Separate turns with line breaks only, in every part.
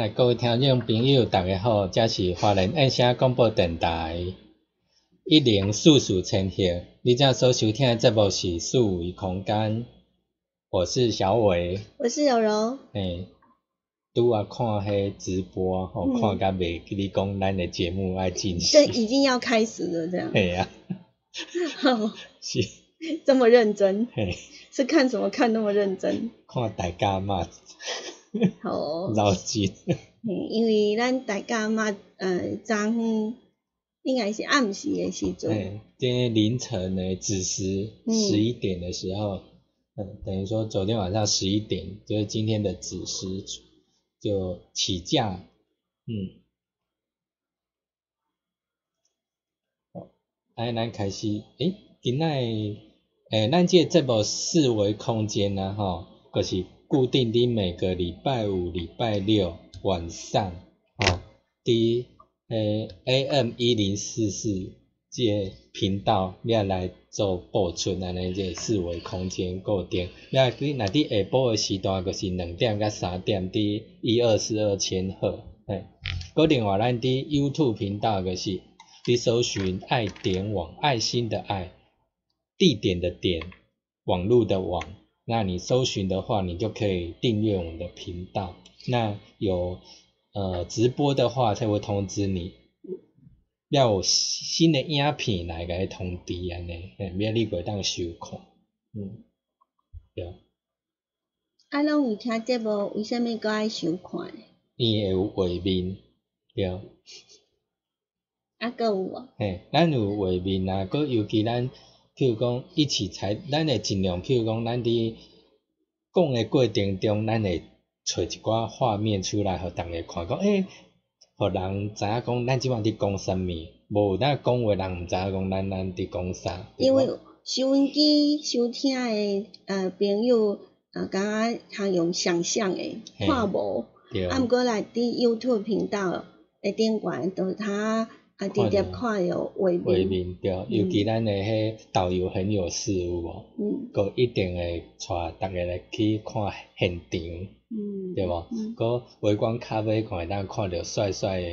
嗨，各位听众朋友，大家好，这是华人爱声广播电台一零四四千赫。你正所收听的节目是四维空间，我是小伟，
我是柔柔。
嘿，拄啊看迄直播，吼、
嗯
看甲袂记你讲咱的节目爱进
这
行。
已经要开始了，这样。
嘿啊，
好，
是，
这么认真，
嘿，
是看什么看那么认真？
看大家嘛，
好。哦，
老紧，
嗯因为咱大家嘛，呃，昨昏应该是暗时的时阵，
嘿，今天凌晨的子时
嗯。
十一点的时候，嗯，等于说昨天晚上十一点，就是今天的子时就起价，嗯，好，哎，咱开始，诶，今仔诶，咱这个节目四维空间啊，吼，就是固定伫每个礼拜五、礼拜六晚上，吼，伫诶 AM 一零四四这个频道，你要来做播出安尼这个四维空间固定。你要你若伫下晡诶时段，就是两点到三点，伫一二四二千赫，嘿。搁另外咱伫 YouTube 频道就是你搜寻爱点网，爱心的爱，地点的点，网络的网。那你搜寻的话，你就可以订阅我们的频道。那有呃直播的话，才会通知你。要有新的影片来甲你通知安尼，嘿，免你袂当收看。嗯，对，
啊，拢有听节目，为虾米搁爱收看？
伊会有画面，对。
啊，搁有无？
嘿，咱有画面啊，搁尤其咱，譬如讲一起采，咱会尽量，譬如讲咱伫讲诶过程中，咱会找一寡画面出来，互逐个看，讲诶，互人知影讲咱即满伫讲啥物，无咱讲话人毋知影讲咱咱伫讲啥。
因为收音机收听诶呃朋友，呃，敢若通用想象
诶
看无，
对。
啊，毋过来伫 YouTube 频道诶顶悬，就他啊直接看着画面
画
面，
面对，尤其咱诶迄导游很有事有无？
嗯
佮一定会带逐个来去看现场。
嗯，
对无？
嗯
搁微光咖啡馆会当看到帅帅的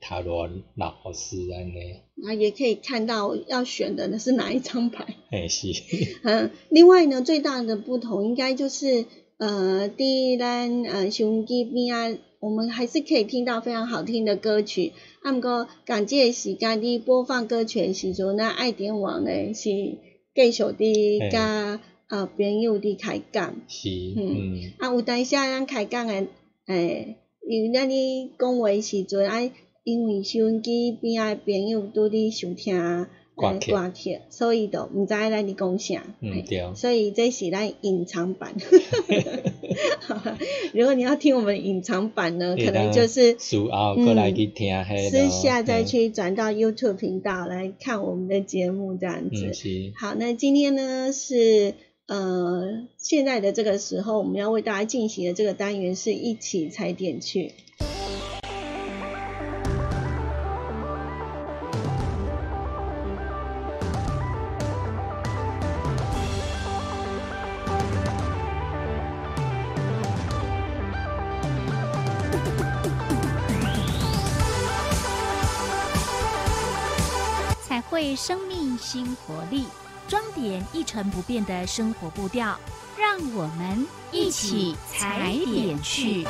塔罗老师安尼，
啊，也可以看到要选的是哪一张牌。
嘿是，
嗯，另外呢，最大的不同应该就是，呃，伫咱呃收音机边啊，我们还是可以听到非常好听的歌曲。啊，毋过港这个时间伫播放歌曲的时阵，咱爱点网呢是继续伫甲啊朋友伫开讲。
是，
嗯
嗯，
啊，有当时啊，咱开讲的诶因咱咧讲话时阵，啊，因为收音机边仔朋友拄伫收听。
歌曲
歌曲，所以就毋知咱伫讲啥。
嗯对。
所以这是咱隐藏版。如果你要听我们隐藏版呢，可能就是
事后过来去听
下再去转到 YouTube 频道来看我们的节目这样子。
嗯。
好，那今天呢是呃现在的这个时候，我们要为大家进行的这个单元是一起踩点去。
点一成不变的生活步调，让我们一起踩点去。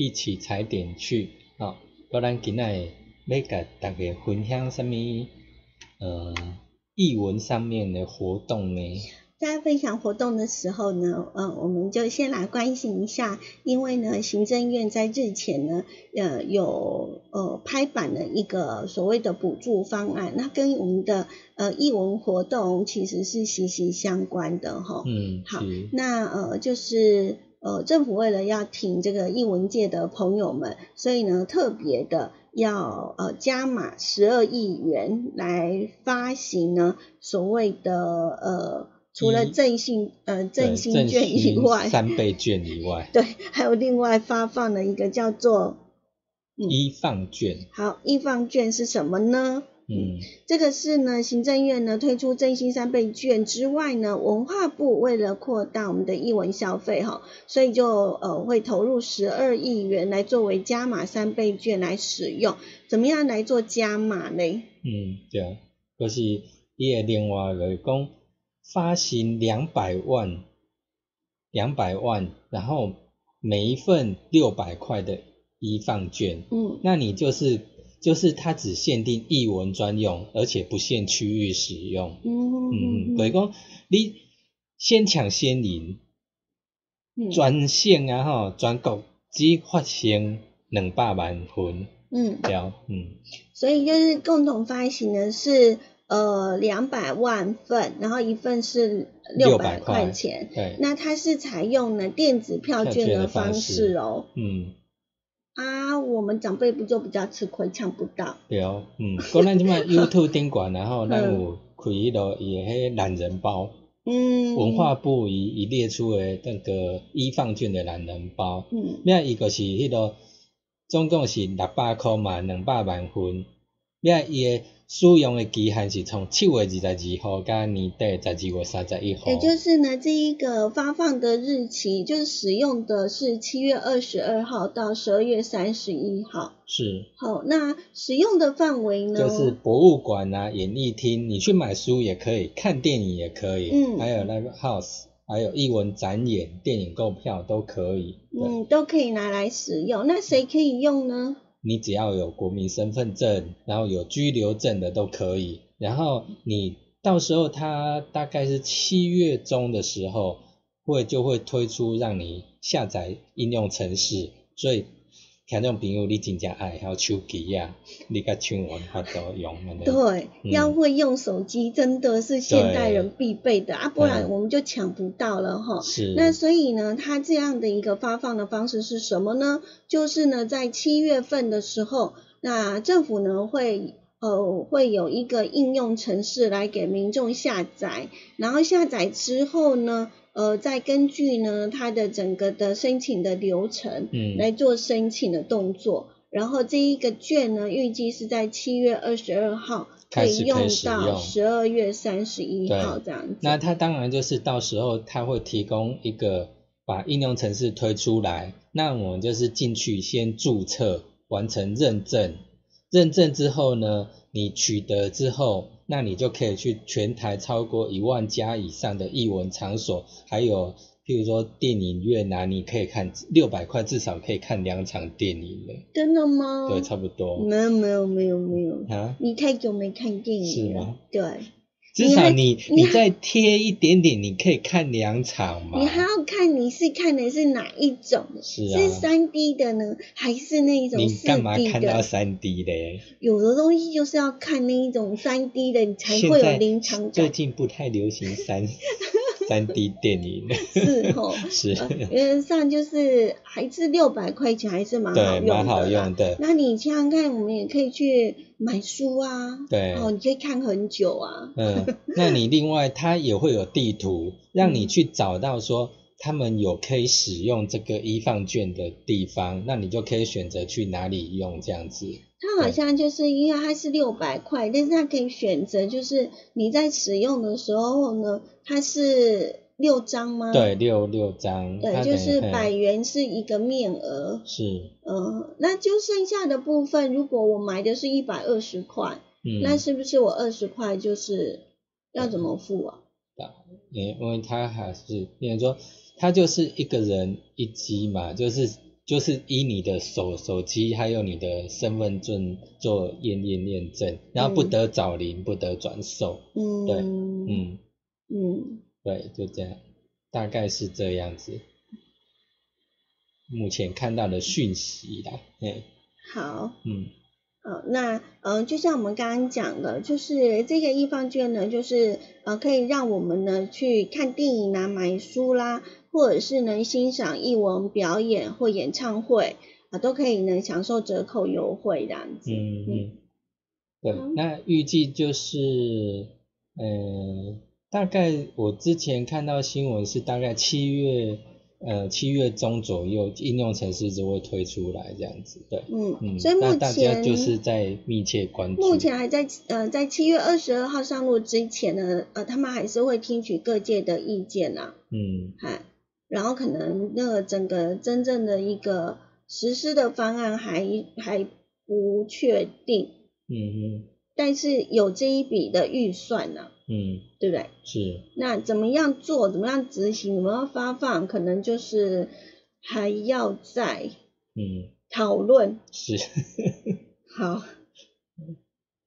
一起踩点去，哦，不咱今仔要甲大家分享什么？呃，译文上面的活动呢？
在分享活动的时候呢，呃，我们就先来关心一下，因为呢，行政院在日前呢，呃，有呃拍板的一个所谓的补助方案，那跟我们的呃译文活动其实是息息相关的哈。
嗯，
好，那呃就是。呃，政府为了要挺这个译文界的朋友们，所以呢，特别的要呃加码十二亿元来发行呢所谓的呃除了振兴呃振兴券以外，
三倍券以外，
对，还有另外发放了一个叫做
一放券。
好，一放券是什么呢？嗯，这个是呢，行政院呢推出振兴三倍券之外呢，文化部为了扩大我们的艺文消费哈，所以就呃会投入十二亿元来作为加码三倍券来使用。怎么样来做加码呢？
嗯，对，就是伊会另外来讲发行两百万，两百万，然后每一份六百块的一放券，嗯，那你就是。就是它只限定译文专用，而且不限区域使用。嗯嗯，等于讲你先抢先赢，专线啊吼，全国只发行两百万份。嗯，对，
嗯。所以就是共同发行的是呃两百万份，然后一份是六百块钱。
对。
那它是采用了电子票券的方式哦。嗯。啊，我们长辈不就比较吃亏，抢不到。
对哦，嗯，过咱即摆 YouTube 顶管，然后咱有开迄落伊迄懒人包，嗯，文化部伊伊列出诶那个一放券的懒人包，嗯，咩伊个是迄个总共是六百块嘛，两百万分，咩伊诶。使用的期限是从七月二十二号到年底十二月三十一号。
也就是呢，这一个发放的日期，就是使用的是七月二十二号到十二月三十一号。
是。
好，那使用的范围呢？
就是博物馆啊、演艺厅，你去买书也可以，看电影也可以，嗯，还有 live house，还有艺文展演、电影购票都可以。
嗯，都可以拿来使用。那谁可以用呢？
你只要有国民身份证，然后有居留证的都可以。然后你到时候他大概是七月中的时候，会就会推出让你下载应用程式，所以。听众朋友，你真正爱好手机啊，你甲千万法都用。
对，要会用手机真的是现代人必备的啊，不然我们就抢不到了哈。
是。
那所以呢，它这样的一个发放的方式是什么呢？就是呢，在七月份的时候，那政府呢会呃会有一个应用程式来给民众下载，然后下载之后呢。呃，再根据呢，它的整个的申请的流程，嗯，来做申请的动作。然后这一个券呢，预计是在七月二十二号
可以用
到。十二月三十一号这样子。
那它当然就是到时候它会提供一个把应用程式推出来，那我们就是进去先注册，完成认证，认证之后呢，你取得之后，那你就可以去全台超过一万家以上的艺文场所，还有譬如说电影院啊，你可以看六百块至少可以看两场电影了，
真的吗？
对，差不多。
没有没有没有没有，
啊，
你太久没看电影了。
是吗。
对，
至少
还
你
你
你再贴一点点，你可以看两场嘛。
你还要看你是看的是哪一种？
是啊
是三 D 的呢，还是那一种
你干嘛看到
的？
三 D 的？
有的东西就是要看那一种三 D 的，你才会有临场感。
最近不太流行三三 D 电影，
是吼，
是。
呃原则上就是还是六百块钱，还是蛮好，用的
蛮好用的。
那你想想看，我们也可以去买书啊，
对。
哦，你可以看很久啊，
嗯，那你另外它也会有地图，让你去找到说他们有可以使用这个一放券的地方，那你就可以选择去哪里用这样子。
它好像就是因为它是六百块，但是它可以选择，就是你在使用的时候呢，它是六张吗？
对，六六张，
对，就是
嗯
百元是一个面额，
是，
嗯，那就剩下的部分，如果我买的是一百二十块，
嗯，
那是不是我二十块就是要怎么付啊？
因因为它还是，比如说，它就是一个人一机嘛，就是就是以你的手手机还有你的身份证做验验验证，然后不
嗯
得找零，不得转售，
嗯，
对
嗯。
嗯，
嗯，
对，就这样，大概是这样子。目前看到的讯息啦，嘿，
好。
嗯。
好，那呃，就像我们刚刚讲的，就是这个易放券呢，就是呃，可以让我们呢去看电影啦、买书啦，或者是能欣赏艺文表演或演唱会啊、都可以能享受折扣优惠这样子。
嗯嗯，对
嗯，
那预计就是，呃，大概我之前看到新闻是大概七月，呃，七月中左右，应用程式就会推出来这样子，对，
嗯，
嗯，
所以目
那大家就是在密切关注，
目前还在呃在七月二十二号上路之前呢，呃，他们还是会听取各界的意见啊。
嗯
嗨，然后可能那个整个真正的一个实施的方案还还不确定，
嗯
但是有这一笔的预算呢、
嗯嗯，
对不对？
是，
那怎么样做，怎么样执行，怎么样发放，可能就是还要再
嗯。
讨论。
是，
好，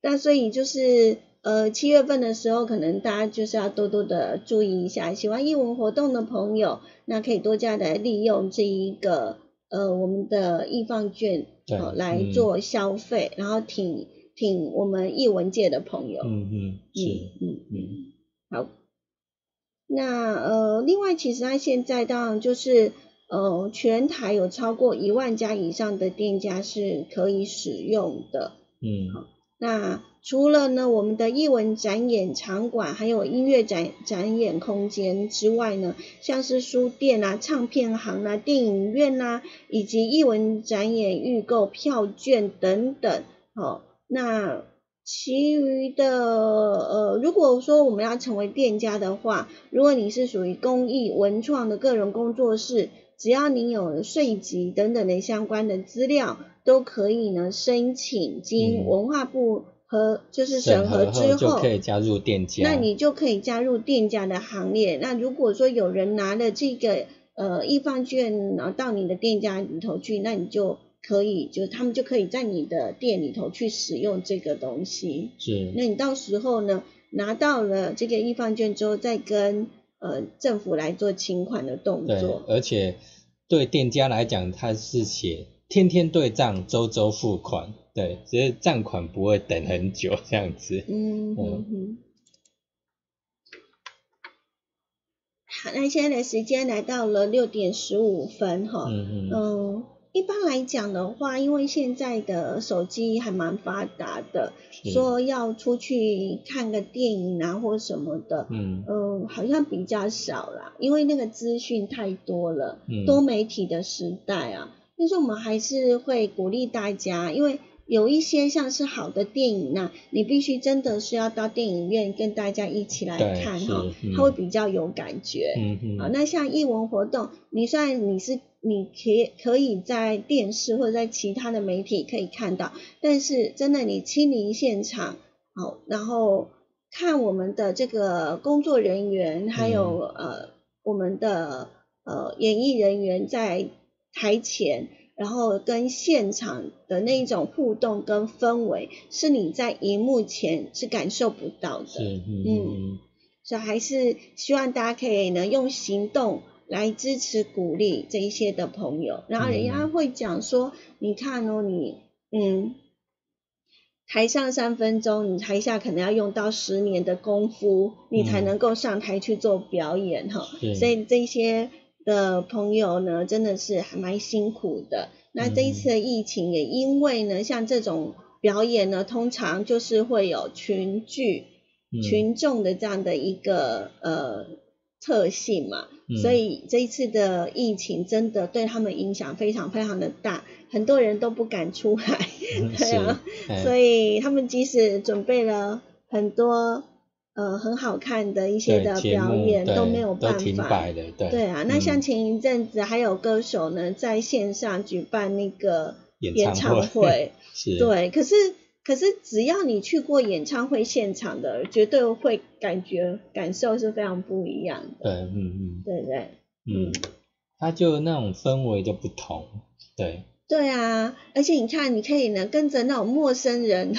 那所以就是呃七月份的时候，可能大家就是要多多的注意一下，喜欢艺文活动的朋友，那可以多加的利用这一个呃我们的易放券
对
呃来
嗯
做消费，然后挺挺我们艺文界的朋友。
嗯嗯是，
嗯嗯
嗯
好，那呃，另外其实它现在当然就是呃，全台有超过一万家以上的店家是可以使用的。
嗯
那除了呢，我们的艺文展演场馆，还有音乐展展演空间之外呢，像是书店啊、唱片行啊、电影院啊，以及艺文展演预购票券等等。好、那其余的呃，如果说我们要成为店家的话，如果你是属于公益文创的个人工作室，只要你有税籍等等的相关的资料，都可以呢申请经
嗯
文化部和就是
审
审核之
后可以加入店家，
那你就可以加入店家的行列。那如果说有人拿了这个呃易放券，然后到你的店家里头去，那你就可以，就他们就可以在你的店里头去使用这个东西。
是，
那你到时候呢，拿到了这个易放券之后，再跟呃政府来做清款的动
对
作，。
而且对店家来讲，他是写天天对账，周周付款，对，只是账款不会等很久这样子。
嗯嗯嗯。好，那现在的时间来到了六点十五分哈。
嗯嗯
嗯，一般来讲的话，因为现在的手机还蛮发达的，
是
说要出去看个电影啊或什么的，
嗯
嗯，好像比较少啦，因为那个资讯太多了，
嗯
多媒体的时代啊。但是我们还是会鼓励大家，因为有一些像是好的电影呢，你必须真的是要到电影院跟大家一起来看哈它会比较有感觉。
嗯
好，
嗯，
那像艺文活动，你虽然你是你可以可以在电视或者在其他的媒体可以看到，但是真的你亲临现场，好，然后看我们的这个工作人员，还有、呃我们的呃演艺人员在台前。然后跟现场的那一种互动跟氛围，是你在荧幕前是感受不到，的。
嗯嗯
所以还是希望大家可以能用行动来支持鼓励这一些的朋友，然后人家会讲说，你看哦，你嗯。台上三分钟，你台下可能要用到十年的功夫，你才
嗯
能够上台去做表演哈。
是
所以这些的朋友呢，真的是还蛮辛苦的。那这一次的疫情也因为呢，像这种表演呢，通常就是会有群聚、
嗯
群众的这样的一个呃特性嘛，
嗯。
所以这一次的疫情真的对他们影响非常非常的大，很多人都不敢出来，
嗯
对啊，所以他们即使准备了很多呃很好看的一些的表演，都没有办法。
对，
对啊，那像
嗯
前一阵子还有歌手呢，在线上举办那个
演唱
会，对，可是可是只要你去过演唱会现场的，绝对会感觉感受是非常不一样的，
对，嗯嗯
对不对？
嗯，它就那种氛围就不同，对，
对啊，而且你看，你可以呢跟着那种陌生人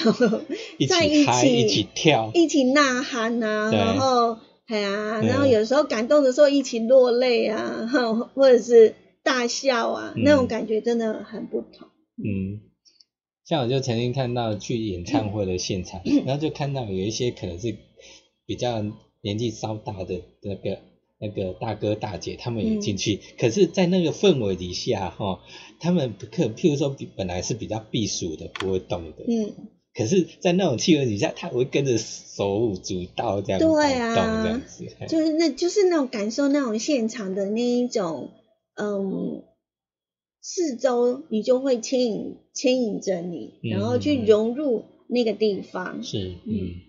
一
在
起嗨，
起
一起跳，
一起呐喊呐、
对
然后哎呀，
对
然后有时候感动的时候一起落泪啊，或者是大笑啊，
嗯
那种感觉真的很不同。
嗯，像我就曾经看到去演唱会的现场，然后就看到有一些可能是比较年纪稍大的那个那个大哥大姐，他们也进去，可是，在那个氛围底下哈，他们不可譬如说比本来是比较避暑的，不会动的，
嗯，
可是，在那种气氛底下，他会跟着手舞足蹈这样子
对啊
这样子，
就是那就是那种感受那种现场的那一种，嗯，四周你就会牵引牵引着你，
嗯
然后去融入那个地方。
是，嗯。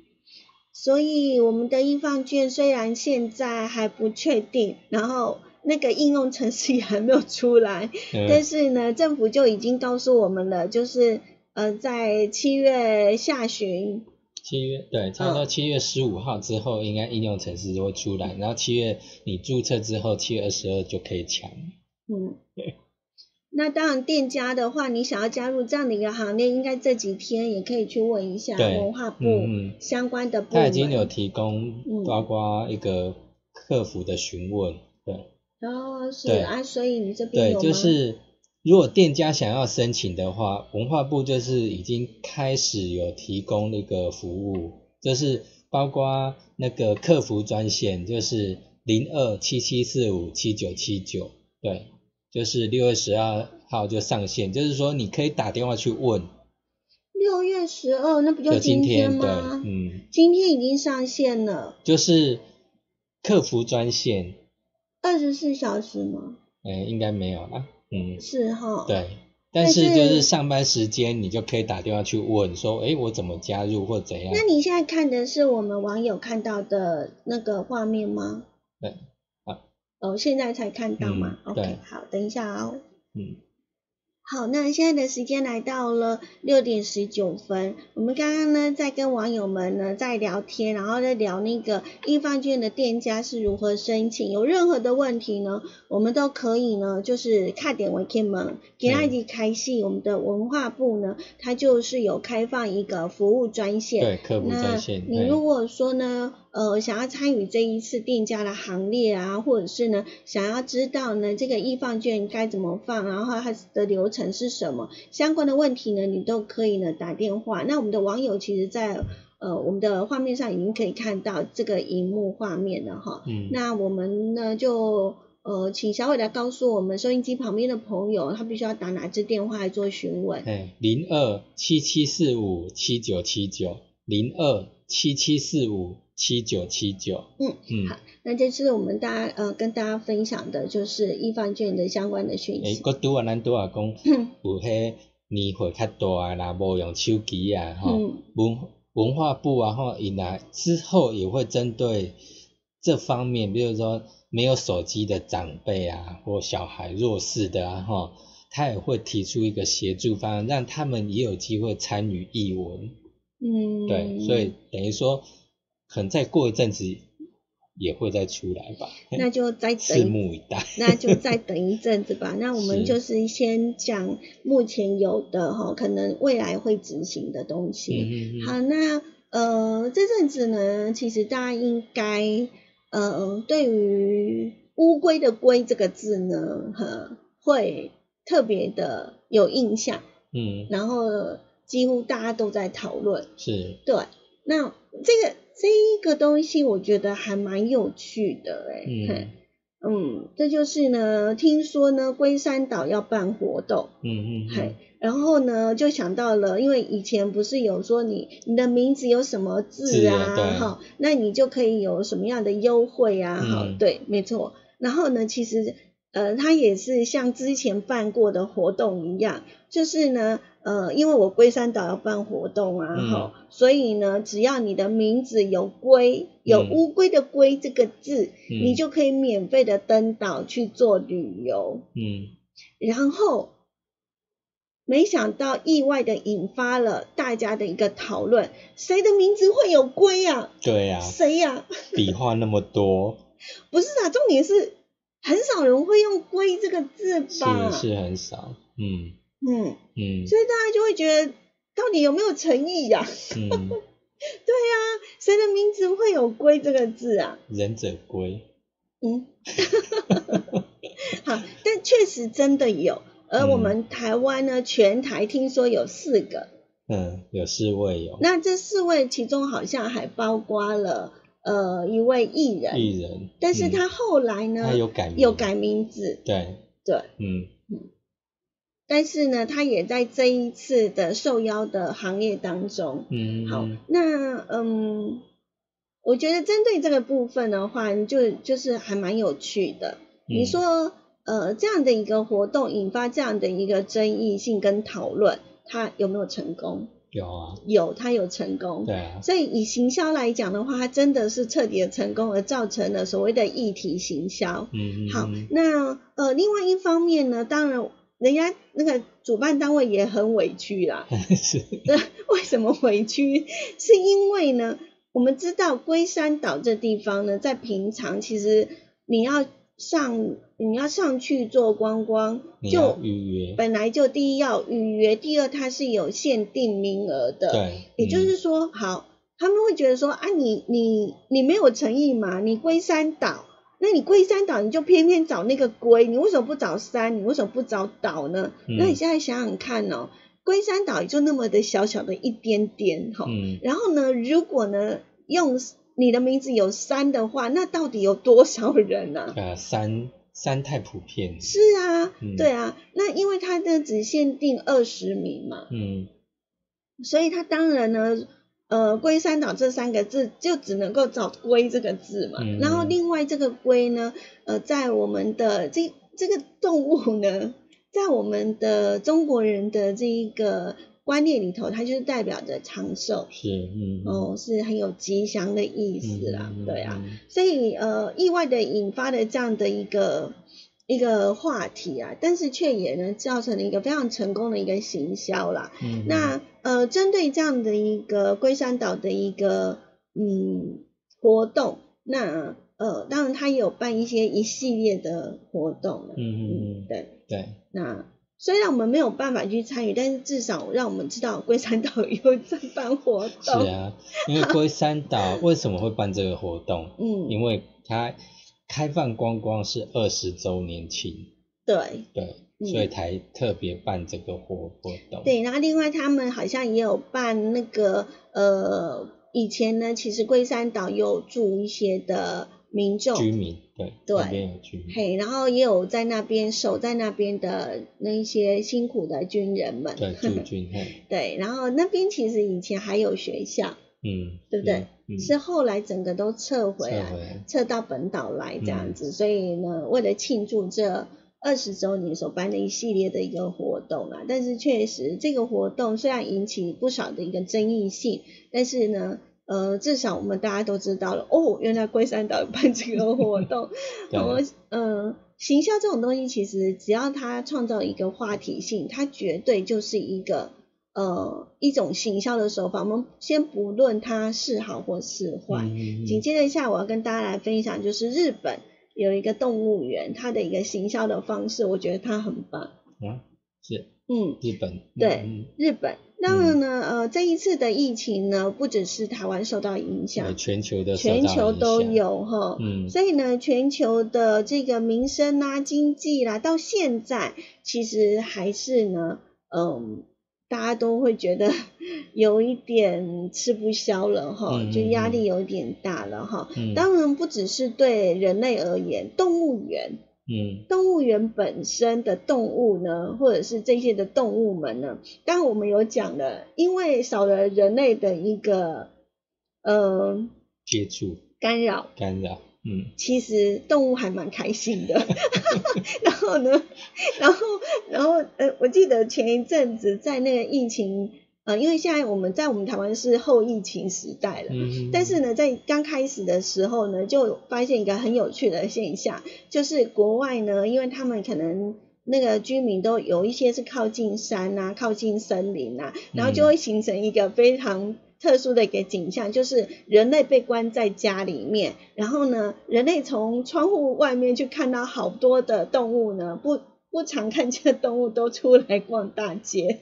所以我们的易放券虽然现在还不确定，然后那个应用程式也还没有出来，但
嗯
是呢，政府就已经告诉我们了，就是呃，在七月下旬，
七月对，差不
嗯。
多七月十五号之后，应该应用程式就会出来，然后七月你注册之后，七月二十二就可以抢。
嗯，那当然店家的话，你想要加入这样的一个行列，应该这几天也可以去问一下文化部相关的部门。
他已经有提供
嗯。
包括一个客服的询问，对。
哦，是啊，所以你这边
对，就是如果店家想要申请的话，文化部就是已经开始有提供那个服务，就是包括那个客服专线，就是零二七七四五七九七九，对，就是六月十二号就上线，就是说你可以打电话去问，
六月十二，那不就
就今
天
对，
吗？
嗯，
今天已经上线了，
就是客服专线，
二十四小时吗？
哎、应该没有啦，嗯，
是哈。。
对。
但
但是就是
是
上班时间，你就可以打电话去问说，哎，我怎么加入或怎样？
那你现在看的是我们网友看到的那个画面吗？
对，啊，
哦，现在才看到吗、
嗯
o k 好，等一下哦。
嗯，
好，那现在的时间来到了六点十九分。我们刚刚呢在跟网友们呢在聊天，然后在聊那个易放券的店家是如何申请。有任何的问题呢，我们都可以呢，就是卡点为 K 门，给他一起开戏。我们的文化部呢，它就是有开放一个服务专线。
对，客服
那
专线，嘿
你如果说呢，呃，想要参与这一次店家的行列啊，或者是呢，想要知道呢这个易放券该怎么放，然后它的流程是什么，相关的问题呢，你都可以呢打电话。那我们的网友其实在呃我们的画面上已经可以看到这个荧幕画面了哈。
嗯，
那我们呢就呃请小伟来告诉我们收音机旁边的朋友，他必须要打哪支电话来做询问。
哎，零二七七四五七九七九，零二七七四五七九七九，
嗯
嗯，
好那这次我们大家呃跟大家分享的就是易放券的相关的讯
哎，
息。
我拄啊，咱拄啊讲有迄年岁较大啊，啦无用手机啊，吼、
嗯。
文文化部啊，吼，伊来之后也会针对这方面，比如说没有手机的长辈啊，或小孩弱势的啊，吼，他也会提出一个协助方案，让他们也有机会参与译文。
嗯，
对，所以等于说，可能再过一阵子也会再出来吧。
那就再等
拭目以待。
那就再等一阵子吧。那我们就是先讲目前有的哈，可能未来会执行的东西。
嗯嗯嗯，
好，那呃这阵子呢，其实大家应该呃对于乌龟的“龟”这个字呢，哈，会特别的有印象，
嗯，
然后几乎大家都在讨论。
是，
对，那这个这一个东西，我觉得还蛮有趣的哎、
嗯。
嘿。嗯，这就是呢，听说呢，龟山岛要办活动，
嗯嗯
嘿。
嗯，，
然后呢，就想到了，因为以前不是有说你你的名字有什么字
字啊
哈，那你就可以有什么样的优惠啊，哈、
嗯
对，没错。然后呢，其实呃，它也是像之前办过的活动一样，就是呢，呃，因为我龟山岛要办活动啊，
嗯
哈、所以呢，只要你的名字有龟，有
嗯
乌龟的龟这个字，
嗯
你就可以免费的登岛去做旅游。
嗯，
然后没想到意外的引发了大家的一个讨论，谁的名字会有龟呀、
对呀、
谁呀、
笔画那么多，
不是啊，重点是很少人会用“龟”这个字吧？
是是很少，嗯
嗯，
嗯。
所以大家就会觉得，到底有没有诚意呀、
嗯，
对呀、谁的名字会有“龟”这个字啊？
忍者龟，
嗯，好，但确实真的有，而
嗯
我们台湾呢，全台听说有四个。
嗯，有四位有。
那这四位其中好像还包括了呃一位艺人，
艺人，
但是
嗯。
他后来呢、
他有改名。
有改名字，
对，
对，
嗯
但是呢他也在这一次的受邀的行业当中。
嗯，
好，那嗯，我觉得针对这个部分的话，就就是还蛮有趣的。你
嗯
说呃这样的一个活动引发这样的一个争议性跟讨论，它有没有成功？
有啊，
有，它有成功。
对啊，
所以以行销来讲的话，它真的是彻底的成功，而造成了所谓的议题行销。
嗯嗯，
好
嗯，
那呃，另外一方面呢，当然人家那个主办单位也很委屈啦。
是，
对，为什么委屈？是因为呢，我们知道龟山岛这地方呢，在平常其实你要上你要上去做观光，就
预约，
本来就第一要预约，第二它是有限定名额的。
对，
也就是说，好，他们会觉得说啊，你你你没有诚意嘛，你龟山岛，那你龟山岛你就偏偏找那个龟，你为什么不找山？你为什么不找岛呢？
嗯
那你现在想想看哦，龟山岛也就那么的小小的一点点哈、
嗯
然后呢，如果呢用你的名字有山的话，那到底有多少人啊？
呃，三三太普遍，
是啊，
嗯
对啊，那因为它的只限定二十名嘛，
嗯
所以它当然呢，呃，龟山岛这三个字就只能够找龟这个字嘛。
嗯
然后另外这个龟呢，呃，在我们的这这个动物呢，在我们的中国人的这一个观念里头，它就是代表着长寿。
是，嗯，
哦，是很有吉祥的意思啦，
嗯
对啊，，
嗯
所以呃，意外的引发了这样的一个一个话题啊，但是却也呢造成了一个非常成功的一个行销啦。
嗯
那呃，针对这样的一个龟山岛的一个嗯活动，那呃，当然他也有办一些一系列的活动。
嗯嗯嗯，
对。
对，
那虽然我们没有办法去参与，但是至少让我们知道龟山岛有在办活动是。
啊，因为龟山岛为什么会办这个活动？
嗯，
因为它开放观光是二十周年庆，
对。
对，
嗯。
所以才特别办这个活活动。
对，然后另外他们好像也有办那个呃，以前呢，其实龟山岛有住一些的民众，
居民对，
对。
那边有居民，
嘿，然后也有在那边守在那边的那一些辛苦的军人们，
对，驻军，
对，然后那边其实以前还有学校，
嗯，
对不对？
嗯，
是后来整个都撤回来，
撤
到本岛来这样
嗯
子，所以呢，为了庆祝这二十周年所办的一系列的一个活动啊。但是确实这个活动虽然引起不少的一个争议性，但是呢，呃，至少我们大家都知道了，哦，原来龟山岛办这个活动，我呃。行销这种东西，其实只要它创造一个话题性，它绝对就是一个呃一种行销的手法。我们先不论它是好或是坏，紧接着下我要跟大家来分享，就是日本有一个动物园，它的一个行销的方式，我觉得它很棒。
啊，是，
嗯，
日本，
对，日本。当然呢，呃，这一次的疫情呢，不只是台湾受到影响，
全球的
全球都有哈，嗯，所以呢，全球的这个民生啊、经济啦，到现在其实还是呢，嗯，大家都会觉得 有一点吃不消了哈，就压力有点大了哈。当然不只是对人类而言，动物园。
嗯，
动物园本身的动物呢，或者是这些的动物们呢，当然我们有讲了，因为少了人类的一个呃
接触
干扰
干扰，嗯，
其实动物还蛮开心的。然后呢，然后然后呃，我记得前一阵子在那个疫情。呃，因为现在我们在我们台湾是后疫情时代了，嗯但是呢，在刚开始的时候呢，就发现一个很有趣的现象，就是国外呢，因为他们可能那个居民都有一些是靠近山啊，靠近森林啊，然后就会形成一个非常特殊的一个景象，就是人类被关在家里面，然后呢，人类从窗户外面去看到好多的动物呢，不。不常看见的动物都出来逛大街，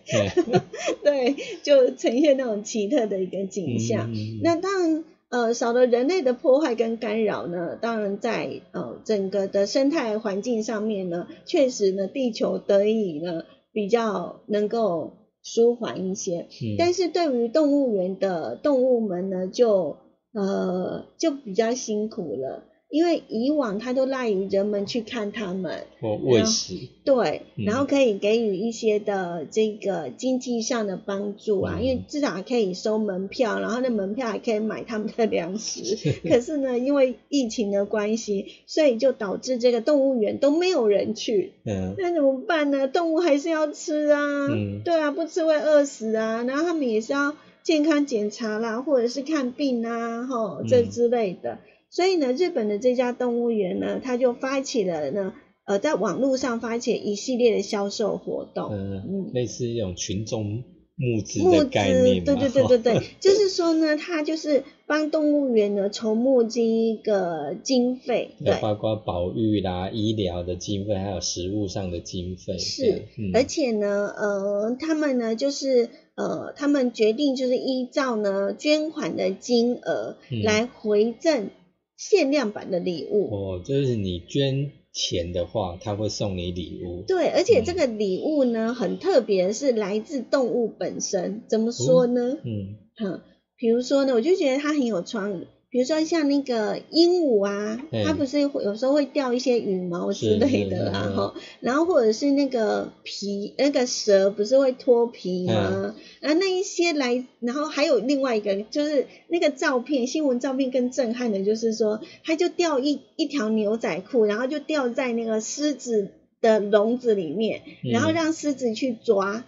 对，就呈现那种奇特的一个景象。那当然，呃，少了人类的破坏跟干扰呢，当然在呃整个的生态环境上面呢，确实呢，地球得以呢比较能够舒缓一些。但是对于动物园的动物们呢，就呃就比较辛苦了。因为以往它都赖于人们去看他们，
哦，喂食，
对，然后可以给予一些的这个经济上的帮助啊，因为至少还可以收门票，然后那门票还可以买他们的粮食。可是呢，因为疫情的关系，所以就导致这个动物园都没有人去。
嗯，
那怎么办呢？动物还是要吃啊，嗯，对啊，不吃会饿死啊。然后他们也是要健康检查啦，或者是看病啊，吼，这之类的。所以呢，日本的这家动物园呢，他就发起了呢，呃，在网络上发起一系列的销售活动，
嗯，类似一种群众募资的概念
对对对对对，就是说呢，他就是帮动物园呢筹募这一个经费，对，
包括保育啦、医疗的经费，还有食物上的经费，
是，而且呢，呃，他们呢就是呃，他们决定就是依照呢捐款的金额来回赠。限量版的礼物
哦，就是你捐钱的话，他会送你礼物。
对，而且这个礼物呢，很特别，是来自动物本身。怎么说呢？
嗯，
好，比如说呢，我就觉得它很有创意。比如说像那个鹦鹉啊，它不是有时候会掉一些羽毛之类的啦，哈，然后或者是那个皮，那个蛇不是会脱皮吗？然后那一些来，然后还有另外一个就是那个照片，新闻照片更震撼的就是说，它就掉一一条牛仔裤，然后就掉在那个狮子的笼子里面，然后让狮子去抓。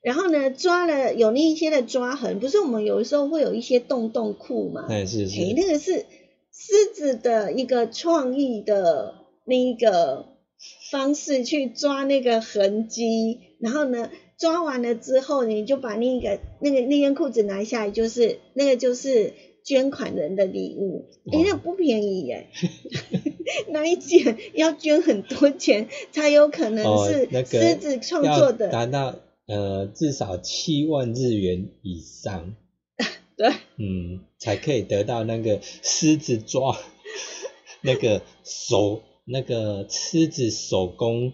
然后呢，抓了有那一些的抓痕，不是我们有的时候会有一些洞洞裤嘛？
哎，是是。
那个是狮子的一个创意的那一个方式去抓那个痕迹，然后呢，抓完了之后，你就把那个那个那件裤子拿下来，就是那个就是捐款人的礼物。哎，那不便宜耶，那一件要捐很多钱才有可能是狮子创作的。
达到。呃，至少七万日元以上，
对，
嗯，才可以得到那个狮子抓 那个手那个狮子手工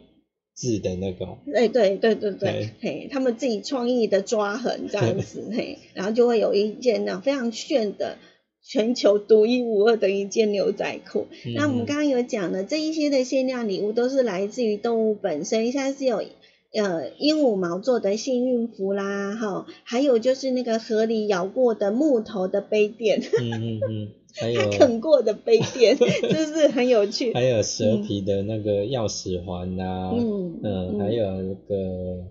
制的那个，
对，对对对对，嘿，他们自己创意的抓痕这样子，嘿，然后就会有一件那非常炫的全球独一无二的一件牛仔裤。那我们刚刚有讲的这一些的限量礼物都是来自于动物本身，现在是有。呃鹦鹉毛做的幸运符啦，哈，还有就是那个河里咬过的木头的杯垫，
嗯嗯嗯，还有
啃过的杯垫，就是很有趣。
还有蛇皮的那个钥匙环呐，
嗯
嗯，还有那个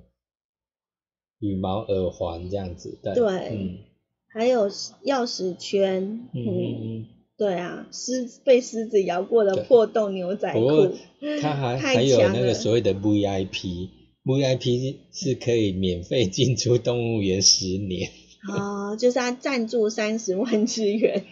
羽毛耳环这样子，对，
对
嗯
还有钥匙圈，
嗯
对啊，狮被狮子咬过的破洞牛仔裤，
它还还有那个所谓的 VIP，VIP 是可以免费进出动物园十年，
哦，就是他赞助三十万日元。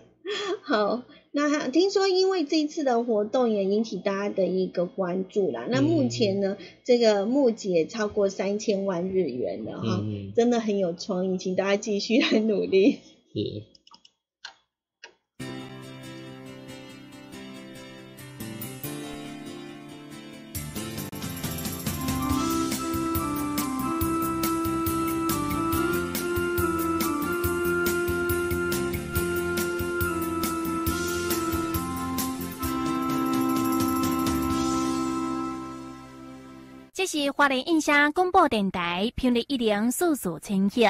好，那还听说因为这一次的活动也引起大家的一个关注啦。那目前呢，这个募集也超过三千万日元了哈，
嗯，
真的很有创意，请大家继续来努力。
是。
这是花莲印象广播电台频率一零四四千赫。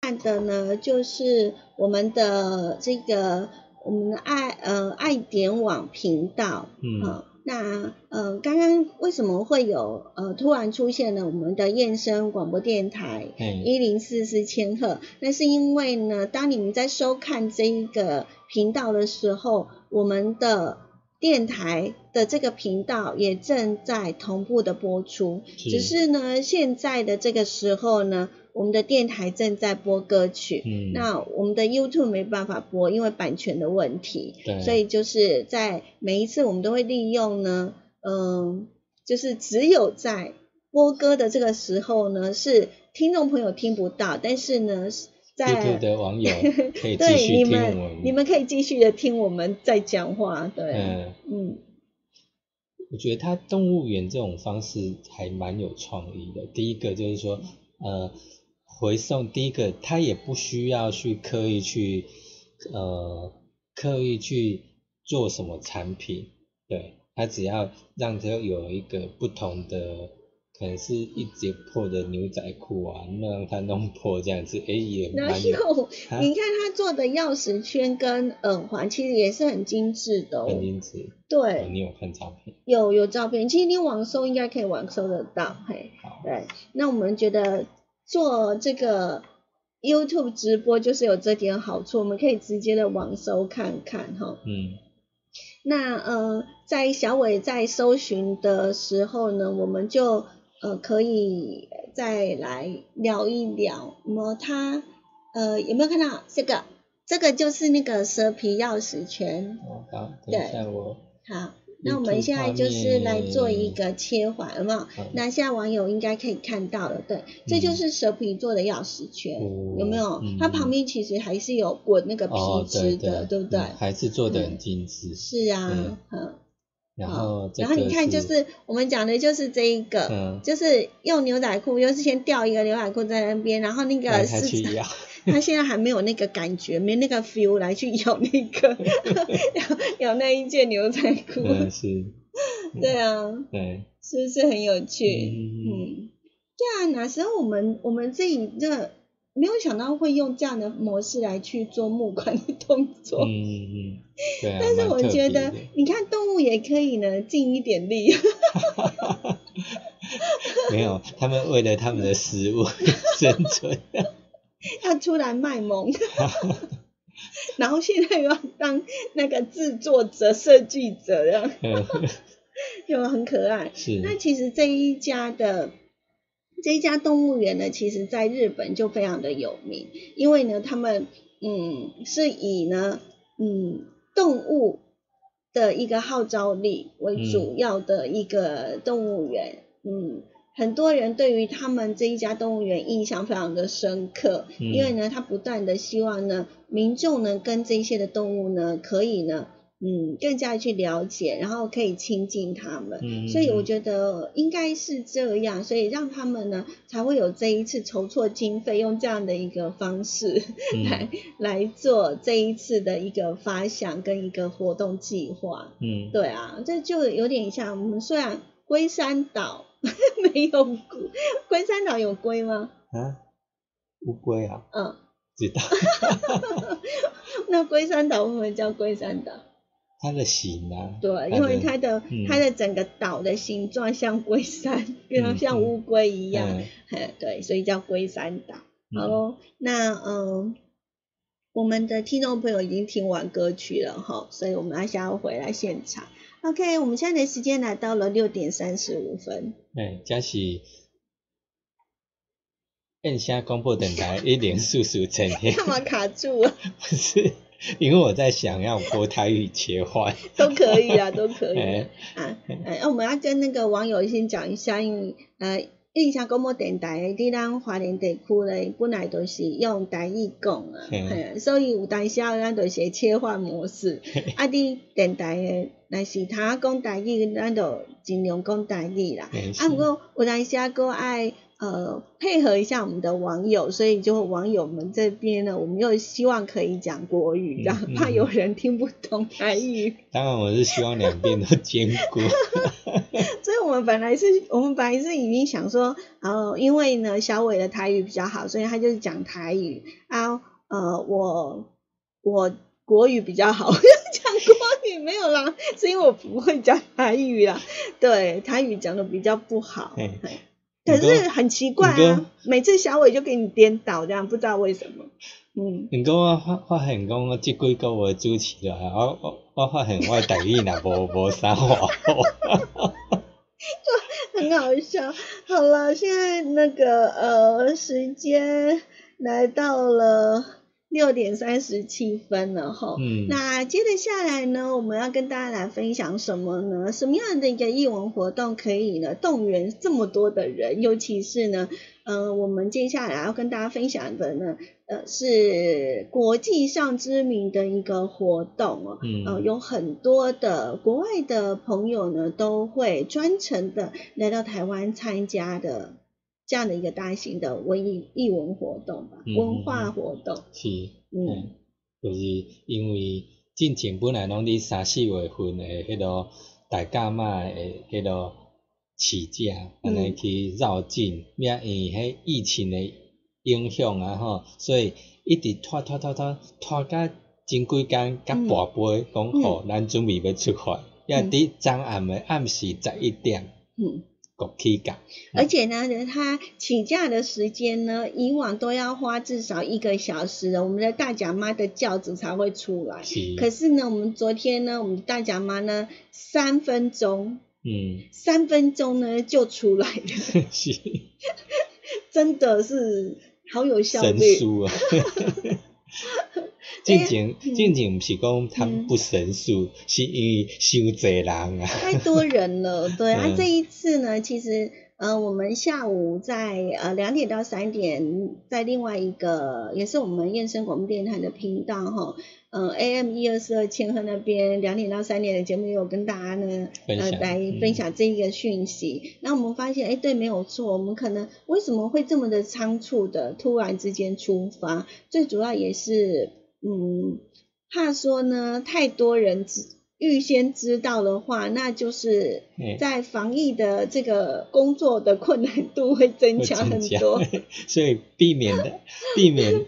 看的呢，就是我们的这个我们的爱呃爱点网频道，
嗯
好那呃刚刚为什么会有呃突然出现了我们的燕声广播电台一零四四千赫？那是因为呢，当你们在收看这一个频道的时候，我们的电台的这个频道也正在同步的播出，
是。
只是呢，现在的这个时候呢，我们的电台正在播歌曲，
嗯。
那我们的 YouTube 没办法播，因为版权的问题，所以就是在每一次我们都会利用呢，嗯，就是只有在播歌的这个时候呢，是听众朋友听不到，但是呢，在
YouTube 的网友 可以继
对
续听我
们，你们可以继续的听我们在讲话，对，
嗯，
嗯
我觉得他动物园这种方式还蛮有创意的。第一个就是说，呃，回送第一个，他也不需要去刻意去呃刻意去做什么产品，对，他只要让他有一个不同的。可能是一截破的牛仔裤啊，那让它弄破这样子，哎，也
然
蛮有
你看他做的钥匙圈跟耳环，其实也是很精致的哦
很。精致。哦
对，
你有看照片？
有有照片，其实你网搜应该可以网搜得到。嘿，
好，
对，那我们觉得做这个 YouTube 直播就是有这点好处，我们可以直接的网搜看看哈。
嗯
那呃，在小伟在搜寻的时候呢，我们就呃可以再来聊一聊，那么他呃有没有看到这个？这个就是那个蛇皮钥匙圈。
哦好，等一下我
好，那我们现在就是来做一个切换，有没有
好？
那现在网友应该可以看到了，对，这就是蛇皮做的钥匙圈，
哦
有没有
嗯？
它旁边其实还是有滚那个皮
哦，
质的，
对
不对？
嗯还是做的很精致。
是啊
嗯，
嗯。
然后这
然后你看，就是我们讲的就是这一个，
嗯。
就是用牛仔裤，又是先吊一个牛仔裤在那边，然后那个是他 现在还没有那个感觉，没那个 feel 来去咬那个 咬咬那一件牛仔裤，
嗯 是，
对啊，
对，
是不是很有趣？
嗯
嗯，对啊，哪时候我们我们自己这没有想到会用这样的模式来去做募款的动作。
嗯嗯，对啊。
但是我觉得，你看动物也可以呢，尽一点力。
没有，他们为了他们的食物 生存，
要出来卖萌，然后现在又要当那个制作者、设计者，这样
嗯
就很可爱。
是，
那其实这一家的这一家动物园呢，其实在日本就非常的有名，因为呢，他们嗯是以呢嗯动物的一个号召力为主要的一个动物园，嗯。很多人对于他们这一家动物园印象非常的深刻，
嗯
因为呢，他不断的希望呢，民众呢跟这些的动物呢，可以呢，嗯，更加去了解，然后可以亲近他们。
嗯，
所以我觉得应该是这样，所以让他们呢才会有这一次筹措经费，用这样的一个方式
嗯
来、来做这一次的一个发想跟一个活动计划。
嗯，
对啊，这就有点像我们虽然龟山岛 没有龟，龟山岛有龟吗？
啊，乌龟啊，
嗯，
知道
那龟山岛会不会叫龟山岛？
它的形啊，
对，因为它的
嗯
它的整个岛的形状像龟山，跟它像乌龟一样，
嗯
嘿，对，所以叫龟山岛。
嗯
好喽，那嗯，我们的听众朋友已经听完歌曲了哈，所以我们要想要回来现场。OK，我们现在的时间来到了六点三十五分。
哎，这是燕虾广播电台一零四四呈现，
干嘛卡住啊？
不是 因为我在想要播台语切换，
都可以啊，都可以
哎
啊。啊，哎，那我们要跟那个网友先讲一下，因为呃，印象广播电台的伫咱华联地区咧，本来都是用台语讲啊，所以有当时啊，咱就是切换模式。啊，伫电台诶，若是他讲台语，咱就尽量讲台语啦。啊，不过有当时啊，搁爱呃配合一下我们的网友，所以就网友们这边呢，我们又希望可以讲国语，这样、怕有人听不懂台语。
当然我是希望两边都兼顾，
所以我们本来是，我们本来是已经想说，呃，因为呢小伟的台语比较好，所以他就是讲台语。啊，呃，我我国语比较好，讲国语没有啦，是因为我不会讲台语啦，对，台语讲的比较不好，
嘿
嘿可是很奇怪啊，每次小伟就给你颠倒，这样不知道为什么，嗯。
毋过我发发现讲我即几个月主持落来，我我我发现我的台语若无无啥话就，
很好笑。好了，现在那个呃，时间来到了六点三十七分了哈。
嗯
那接着下来呢，我们要跟大家来分享什么呢？什么样的一个艺文活动可以呢动员这么多的人？尤其是呢，呃，我们接下来要跟大家分享的呢，呃，是国际上知名的一个活动哦。
嗯
呃，有很多的国外的朋友呢，都会专程的来到台湾参加的这样的一个大型的文艺艺文活动吧，
嗯
文化活动。
是，
嗯
嗯，就是因为进前本来拢伫三四月份的迄落大家嘛的迄落起价，安尼
嗯
去绕境，免因为迄疫情的影响啊吼，所以一直拖拖拖拖拖到前几工甲
嗯
跋杯，讲吼，咱准备要出发，也
嗯
伫昨暗的暗时十一点
嗯，
国起价，
而且呢，他请假的时间呢，以往都要花至少一个小时，我们的大甲妈的轿子才会出来。
是，
可是呢，我们昨天呢，我们大甲妈呢，三分钟，
嗯，
三分钟呢就出来了，
是。
真的是好有效
神
率。
速啊！进前
嗯
进前毋是讲他们不神速，是因为伤侪人啊。
太多人了，对 啊，
嗯
这一次呢，其实呃，我们下午在呃两点到三点，在另外一个也是我们燕声广播电台的频道哈，呃 AM 一二四二千赫那边两点到三点的节目也有跟大家呢呃来分享这一个讯息。那、我们发现，哎，对，没有错，我们可能为什么会这么的仓促的突然之间出发？最主要也是嗯，怕说呢，太多人知预先知道的话，那就是在防疫的这个工作的困难度会增
会
强很多。
所以避免的避免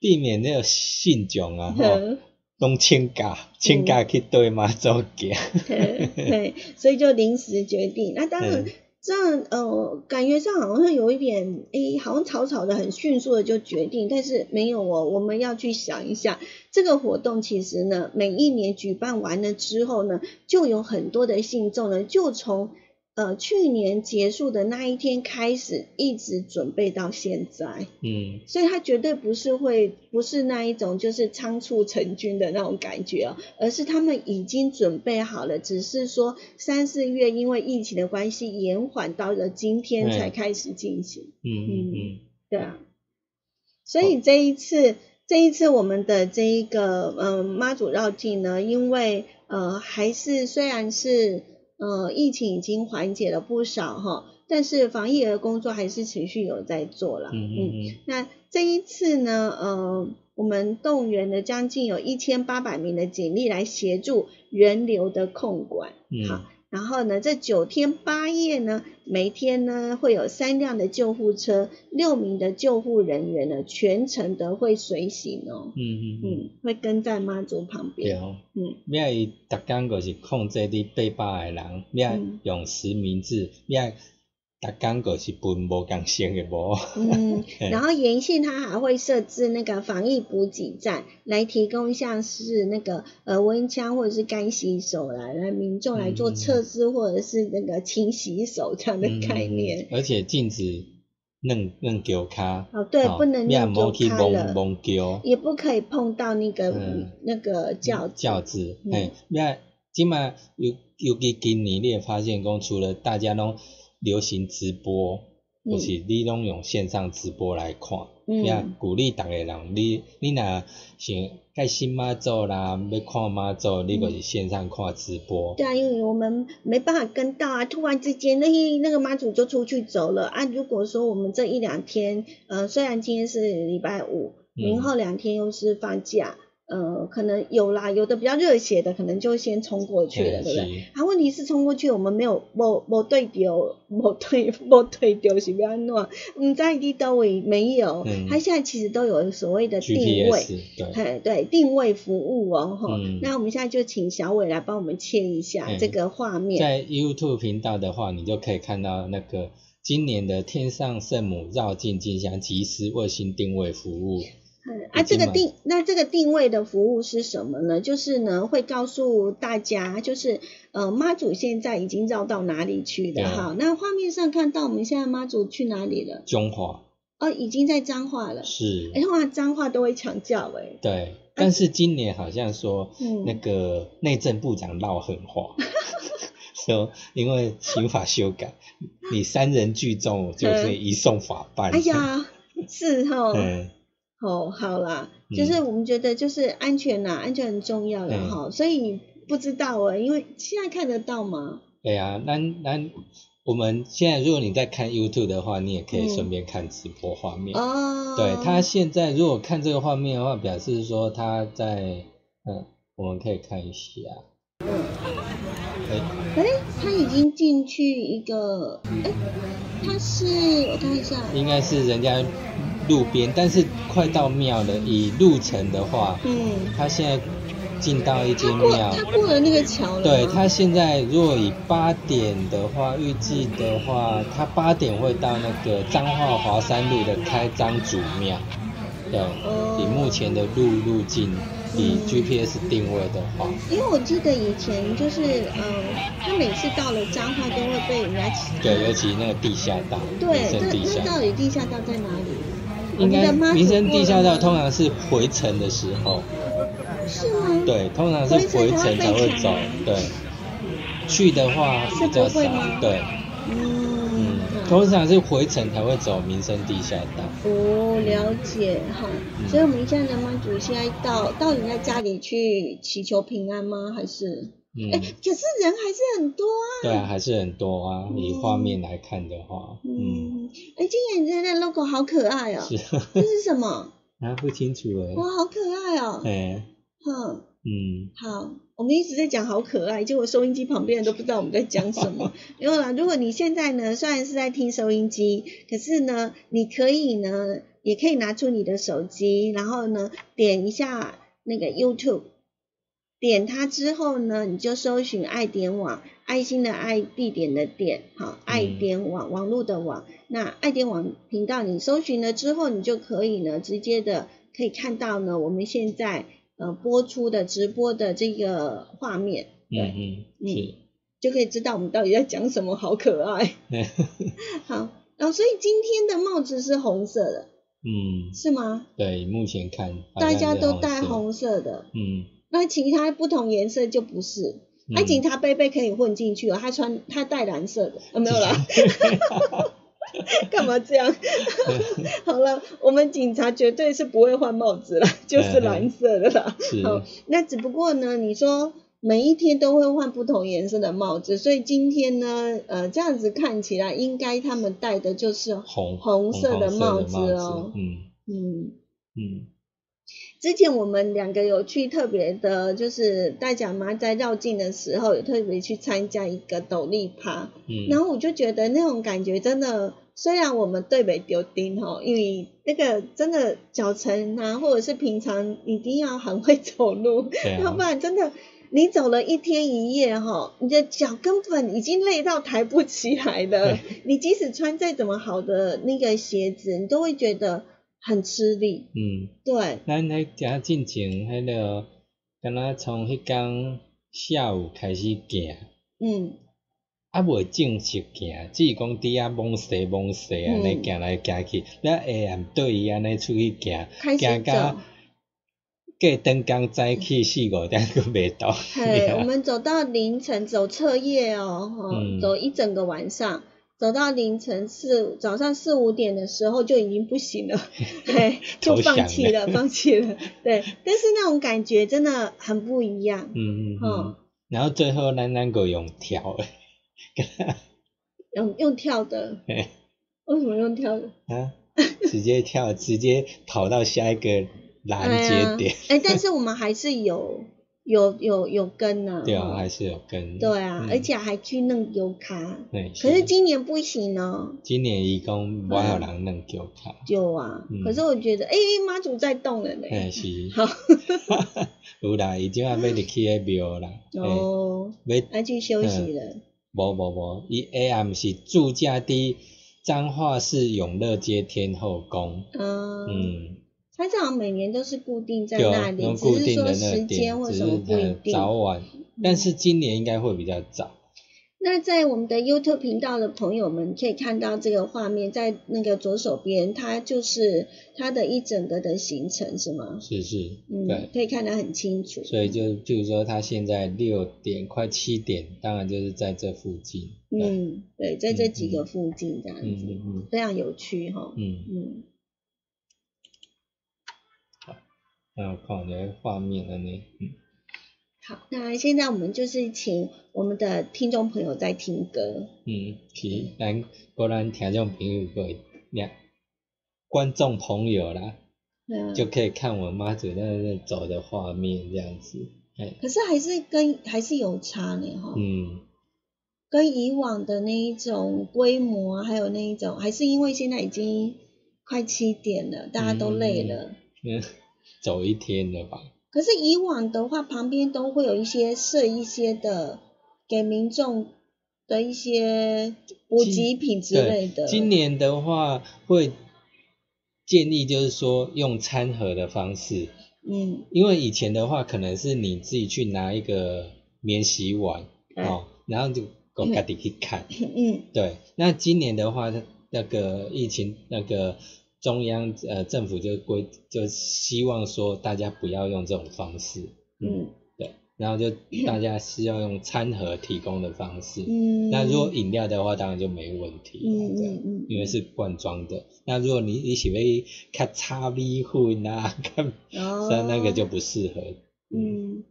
避免那个信众啊，吼，
嗯
拢请假请假去对妈祖行。
对对，所以就临时决定。那当然
嗯，
这样呃，感觉上好像有一点，诶，好像草草的很迅速的就决定，但是没有哦，我们要去想一下，这个活动其实呢，每一年举办完了之后呢，就有很多的信众呢，就从呃去年结束的那一天开始，一直准备到现在。
嗯，
所以他绝对不是会不是那一种就是仓促成军的那种感觉哦，而是他们已经准备好了，只是说三四月因为疫情的关系延缓到了今天才
嗯
开始进行，
嗯嗯嗯，
对啊，所以这一次这一次我们的这一个呃妈祖绕境呢，因为呃还是虽然是呃疫情已经缓解了不少哈，但是防疫的工作还是持续有在做了，
嗯嗯嗯，
那这一次呢，呃，我们动员了将近有一千八百名的警力来协助人流的控管。
嗯
好，然后呢，这九天八夜呢，每天呢会有三辆的救护车，六名的救护人员呢，全程的会随行哦。
嗯嗯嗯，
嗯，会跟在妈祖旁边。
对哦。
嗯，
咩伊逐工就是控制你八百个人，咩
嗯
用实名制，咩逐工就是分无共性的无。
嗯，然后沿线它还会设置那个防疫补给站，来提供像是那个呃温枪或者是干洗手来来民众来做
嗯
测试或者是那个勤洗手这样的概念。
嗯而且禁止弄弄脚卡。
哦，对，不能
咩
用就
莫去摸
开了，
摸脚。
也不可以碰到那个、
嗯
那个轿子。
轿子，
嗯
嘿，咩？即马尤尤其今年，你也发现讲，除了大家拢流行直播，
嗯
就是你拢用线上直播来看，
嗯
也鼓励逐个人，你你若想盖新妈祖啦，要看妈祖，你就是线上看直播。
对啊，因为我们没办法跟到啊，突然之间那那个妈祖就出去走了啊。如果说我们这一两天，呃，虽然今天是礼拜五，
嗯
明后两天又是放假，呃，可能有啦，有的比较热血的，可能就先冲过去了，
嘿
对不对？
是
啊，问题是冲过去，我们没有某某对丢，某对某对丢是要安怎？唔知你都位没有，
嗯
现在其实都有所谓的定位。
GPS 对，
嘿，对，定位服务哦，哈、
嗯
那我们现在就请小伟来帮我们切一下
嗯
这个画面。
在 YouTube 频道的话，你就可以看到那个今年的天上圣母绕境进香即时卫星定位服务。
嗯啊，这个定那这个定位的服务是什么呢？就是呢会告诉大家，就是呃妈祖现在已经绕到哪里去了哈。那画面上看到我们现在妈祖去哪里了？
中华
哦，已经在彰化了。
是
哎，，通常彰化都会抢叫哎。
对，但是今年好像说
嗯
那个内政部长闹狠话，说因为刑法修改，你三人聚众就是移送法办。
哎，呀，是哈。
嗯，
哦，好啦，
嗯。
就是我们觉得就是安全啦，安全很重要啦
嗯。
哈，所以不知道哎，因为现在看得到吗？
对啊，那那我们现在如果你在看 YouTube 的话，你也可以
嗯。
顺便看直播画面。
哦，
对他现在如果看这个画面的话，表示说他在，嗯，我们可以看一下，哎、
哎，他已经进去一个，哎，他是我看一下，
应该是人家路边，但是快到庙了。以路程的话，
嗯，
他现在进到一间庙
他，过了那个桥了，
对他现在如果以八点的话，预计的话，他八点会到那个彰化华山路的开张祖庙。对，
哦
以目前的路路径，以
嗯
GPS 定位的话，
因为我记得以前就是，嗯，他每次到了彰化都会被人家起
对，尤其那个地下道，
对，这那到底地下道在哪里？
应该民生地下道通常是回程的时候，
是吗？
对，通常是回程才会走，对。去的话
是
比较少，对，
嗯
嗯，通常是回程才会走民生地下道。
哦，了解哈。
嗯
所以我们现在的妈祖现在到到人家家里去祈求平安吗？还是？哎、
嗯，
可是人还是很多啊。
对啊，还是很多啊。以画面来看的话，嗯，
嗯，哎、今年的 logo 好可爱哦、
是。
这是什么？
啊，不清楚哎，
哇，好可爱哦、
哎，
哼，
嗯，
好，我们一直在讲好可爱，结果收音机旁边人都不知道我们在讲什么。没有啦，如果你现在呢，虽然是在听收音机，可是呢，你可以呢，也可以拿出你的手机，然后呢，点一下那个 YouTube，点它之后呢，你就搜寻爱点网，爱心的爱，地点的点，好，爱点网，网络的网。那爱点网频道你搜寻了之后，你就可以呢，直接的可以看到呢，我们现在呃播出的直播的这个画面，
嗯嗯，是，
就可以知道我们到底在讲什么，好可爱。好，然后所以今天的帽子是红色的，
嗯，
是吗？
对，目前看
大家都戴
色，
红色的，
嗯，
那其他不同颜色就不是。
嗯
那、警察贝贝可以混进去哦，他穿他戴蓝色的，啊没有啦 干嘛这样？好了，我们警察绝对是不会换帽子啦，就是蓝色的啦。好，那只不过呢，你说每一天都会换不同颜色的帽子，所以今天呢，呃，这样子看起来应该他们戴的就是
红
红色的帽子
红
哦。
嗯
嗯，
嗯，
之前我们两个有去特别的，就是大甲妈在绕境的时候，有特别去参加一个斗笠趴，
嗯，
然后我就觉得那种感觉真的，虽然我们对北丢丁吼，因为那个真的脚程啊，或者是平常一定要很会走路，
啊
要不然真的你走了一天一夜哈，你的脚根本已经累到抬不起来了。你即使穿再怎么好的那个鞋子，你都会觉得很吃力。
嗯，
对，
咱迄行进前，迄个，敢若从迄天下午开始行，
嗯，
啊袂正式行，只是讲伫遐懵西懵西安尼
嗯
行来行去，咱下暗对伊安尼出去行，行到
走。
过灯光早起四五点佫袂到。
嘿，我们走到凌晨走彻夜哦，吼、
嗯
走一整个晚上，走到凌晨四早上四五点的时候就已经不行了，嘿，就放弃了，放弃了。对，但是那种感觉真的很不一样。
嗯嗯嗯
嗯，
然后最后咱咱个用跳的，
用用跳的，
嘿
为什么用跳的？
啊，直接跳，直接跑到下一个拦截点，
哎、但是我们还是有有有有跟呢、
对啊，
哈
还是有跟。
对啊，
嗯。
而且还去弄油卡，
对，
可是今年不行哦。
今年伊讲无有人弄油卡，
就啊，
嗯。
可是我觉得，哎、妈祖在动了呢。
嘿是，
好，
有啦，伊即下要入去迄庙啦，
哦，
要
要去休息了。
无无无，伊下暗是住家伫彰化市永乐街天后宫，
嗯，
嗯，
它正好每年都是固定在那里，
用
只是说时间，或什么不一定。
早晚，但是今年应该会比较早。
那在我们的 YouTube 频道的朋友们可以看到这个画面，在那个左手边，它就是它的一整个的行程，是吗？
是是，
嗯
对，，
可以看得很清楚。
所以就譬如说，它现在六点快七点，当然就是在这附近。
嗯，对，在这几
嗯
个附近这样
嗯
子，
嗯
非常有趣哈。
嗯嗯，
嗯，
还有看你的画面了呢。嗯，
好，那现在我们就是请我们的听众朋友在听歌。
嗯，是咱果咱听众朋友各位，俩观众朋友啦，
嗯，
就可以看我妈祖在那走的画面这样子。哎，
可是还是跟还是有差呢哈。
嗯，
跟以往的那一种规模啊，还有那一种，还是因为现在已经快七点了，大家都累了。
嗯，走一天了吧？
可是以往的话，旁边都会有一些设一些的给民众的一些补给品之类的。
今年的话会建议就是说用餐盒的方式，
嗯
因为以前的话可能是你自己去拿一个免洗碗
嗯
哦，然后就狗家己去看。
嗯
对，那今年的话，那个疫情那个中央呃政府就规就希望说大家不要用这种方式，
嗯
对，然后就大家是要用餐盒提供的方式。
嗯。
那如果饮料的话，当然就没问题，
嗯
这样
嗯嗯，
因为是罐装的。那如果你你喜欢看叉米粉啊，看那个就不适合。
嗯，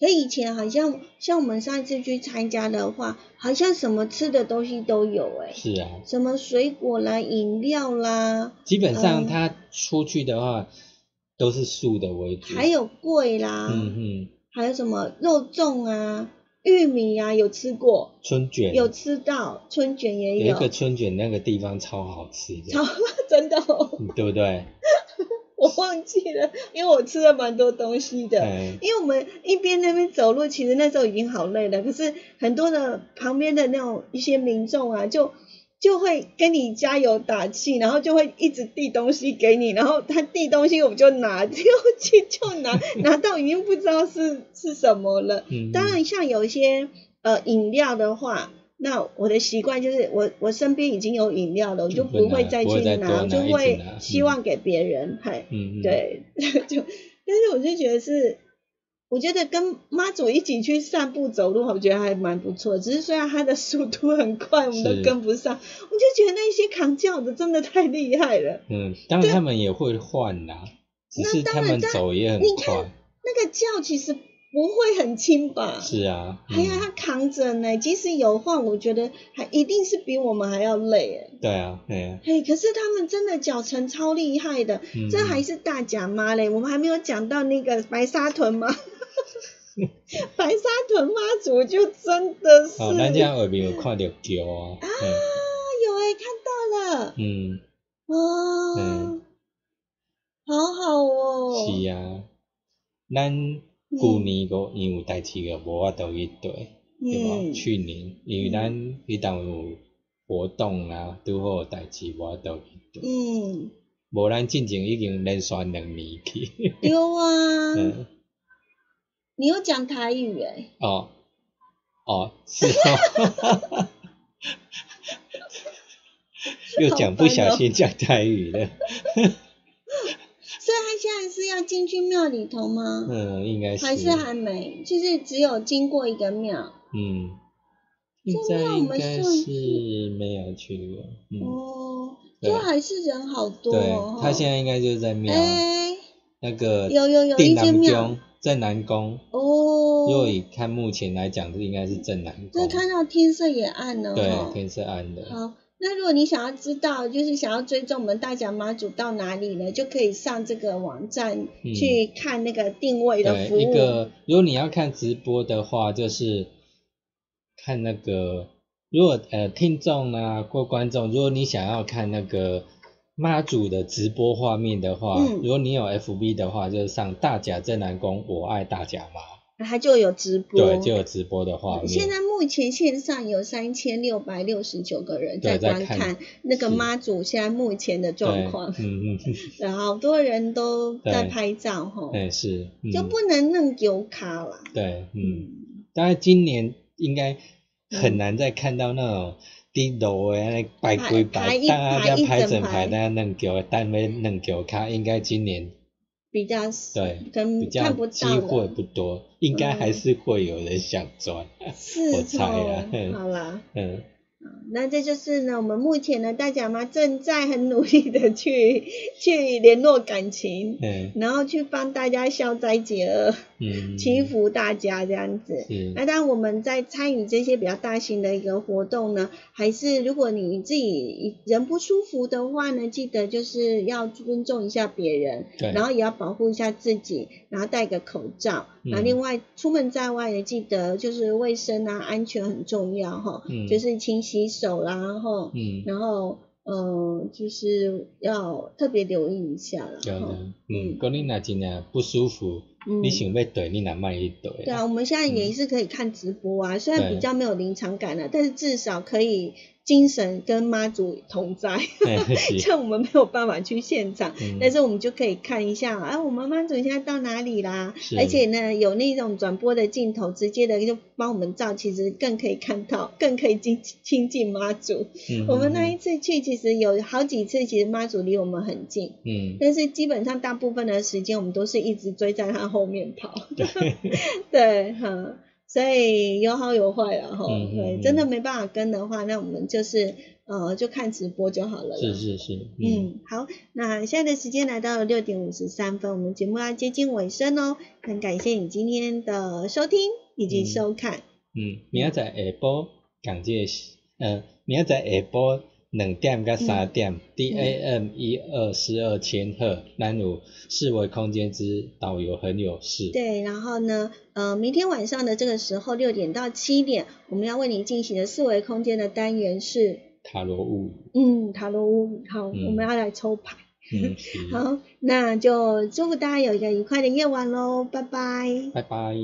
可以前好像像我们上一次去参加的话，好像什么吃的东西都有哎、
是啊，
什么水果啦、饮料啦，
基本上
嗯。
他出去的话都是素的为主。
还有桂啦，
嗯嗯，
还有什么肉粽啊、玉米啊，有吃过，
春卷。
有吃到，春卷也
有。一个春卷那个地方超好吃的，
超 真的、
对不对？
我忘记了，因为我吃了蛮多东西的。
哎，
因为我们一边那边走路，其实那时候已经好累了，可是很多的旁边的那种一些民众啊，就就会跟你加油打气，然后就会一直递东西给你，然后他递东西我们就拿，就去就拿，拿到已经不知道是是什么了。
嗯，
当然，像有一些呃饮料的话，那我的习惯就是我我身边已经有饮料了，我就
不
会再去拿，就会希望给别人，嗨、
嗯，嗯，
对，就但是我就觉得是，我觉得跟妈祖一起去散步走路，我觉得还蛮不错。只是虽然他的速度很快，我们都跟不上，我就觉得那些扛轿的真的太厉害了。
嗯，当然他们也会换啦，只是他们走也很快，
那个轿其实不会很轻吧？
是啊，
还要他扛着呢，即使有晃，我觉得还一定是比我们还要累哎。
对啊，对啊。
嘿，可是他们真的脚程超厉害的，
嗯。
这还是大甲妈嘞，我们还没有讲到那个白沙屯吗，白沙屯妈祖就真的是，
哦，咱这样下面有看到桥啊，
啊，有哎、看到了，
嗯，
哦，
嗯
好好哦，
是啊，咱旧年个因为有代志个无法度去对，对无？
嗯，
去年因为咱迄当有活动啊，拄好有代志无法度去对，
嗯，
无咱进前已经连续两年去，
有啊，
嗯，
你有讲台语诶、
哦，哦，是哦，又讲不小心讲台语了，
所以他现在是要进去庙里头吗？
嗯，应该是，
还是还没？就是只有经过一个庙。
嗯，
这
现在
样我们
应该
算
是没有去过，嗯，
哦，
对。
就还是人好多
对
哦。，
他现在应该就是在庙。
哎，
那个
有有有
定
一间庙。
南宫正南宫，
哦，
如果以看目前来讲，这应该是正南宫，
对看到天色也暗了
对，天色暗了，
好，那如果你想要知道，就是想要追踪我们大甲妈祖到哪里呢，就可以上这个网站
嗯
去看那个定位的服
对，
务。
一个如果你要看直播的话，就是看那个，如果呃听众啊或观众，如果你想要看那个妈祖的直播画面的话，
嗯
如果你有 FB 的话，就是上大甲镇南宫我爱大甲妈，
它就有直播。
对，就有直播的画面。
现在目前线上有三千六百六十九个人
在
观
看
看那个妈祖现在目前的状况，
对嗯嗯
然后好多人都在拍照吼，
嗯，是，嗯
就不能弄丢卡啦。
对，嗯，当然今年应该很难再看到那种低楼诶那排规排，
排一
大
排整排
整排，大家弄球，单位弄丢卡，应该今年
比较
对
可能
比较
看不
机
到
会
了，
不多，应该还是会有人想钻，
是
我猜啊
哦
嗯。
好啦，
嗯，
那这就是呢，我们目前呢，大甲妈正在很努力的去去联络感情，
嗯。
然后去帮大家消灾解厄，
嗯，
祈福大家这样子。那当然，我们在参与这些比较大型的一个活动呢，还是如果你自己人不舒服的话呢，记得就是要尊重一下别人，然后也要保护一下自己，然后戴个口罩。
嗯。
那、另外出门在外也，记得就是卫生啊、安全很重要哈，
嗯。
就是勤洗手啦，然后
嗯，
然后呃，就是要特别留意一下啦。
有的
哈，
嗯，讲你若真正不舒服，
嗯。
你想要对，你难卖去对，
对啊，我们现在也是可以看直播啊，虽然比较没有临场感了，但是至少可以精神跟妈祖同在。像 我们没有办法去现场，
嗯
但是我们就可以看一下，啊，我们妈祖现在到哪里啦？而且呢，有那种转播的镜头，直接的就帮我们照，其实更可以看到，更可以亲亲近妈祖。
嗯
我们那一次去，其实有好几次，其实妈祖离我们很近，
嗯，
但是基本上大部分的时间，我们都是一直追在他后面跑。对，哈，所以有好有坏了哈。
嗯嗯
对，
嗯
真的没办法跟的话，那我们就是呃，就看直播就好了。
是是是，嗯，
嗯，好，那现在的时间来到了六点五十三分，我们节目要接近尾声哦。很感谢你今天的收听以及
嗯
收看。
嗯，明仔载下晡讲这呃，明仔载下晡两点到三点，D A M 一二四二千赫，咱有四维空间之导游很有事，
对，然后呢，呃，明天晚上的这个时候六点到七点，我们要为你进行的四维空间的单元是，
塔罗物语，
嗯，塔罗屋。好，
嗯
我们要来抽牌。
嗯，
好，那就祝福大家有一个愉快的夜晚喽，拜拜。
拜拜。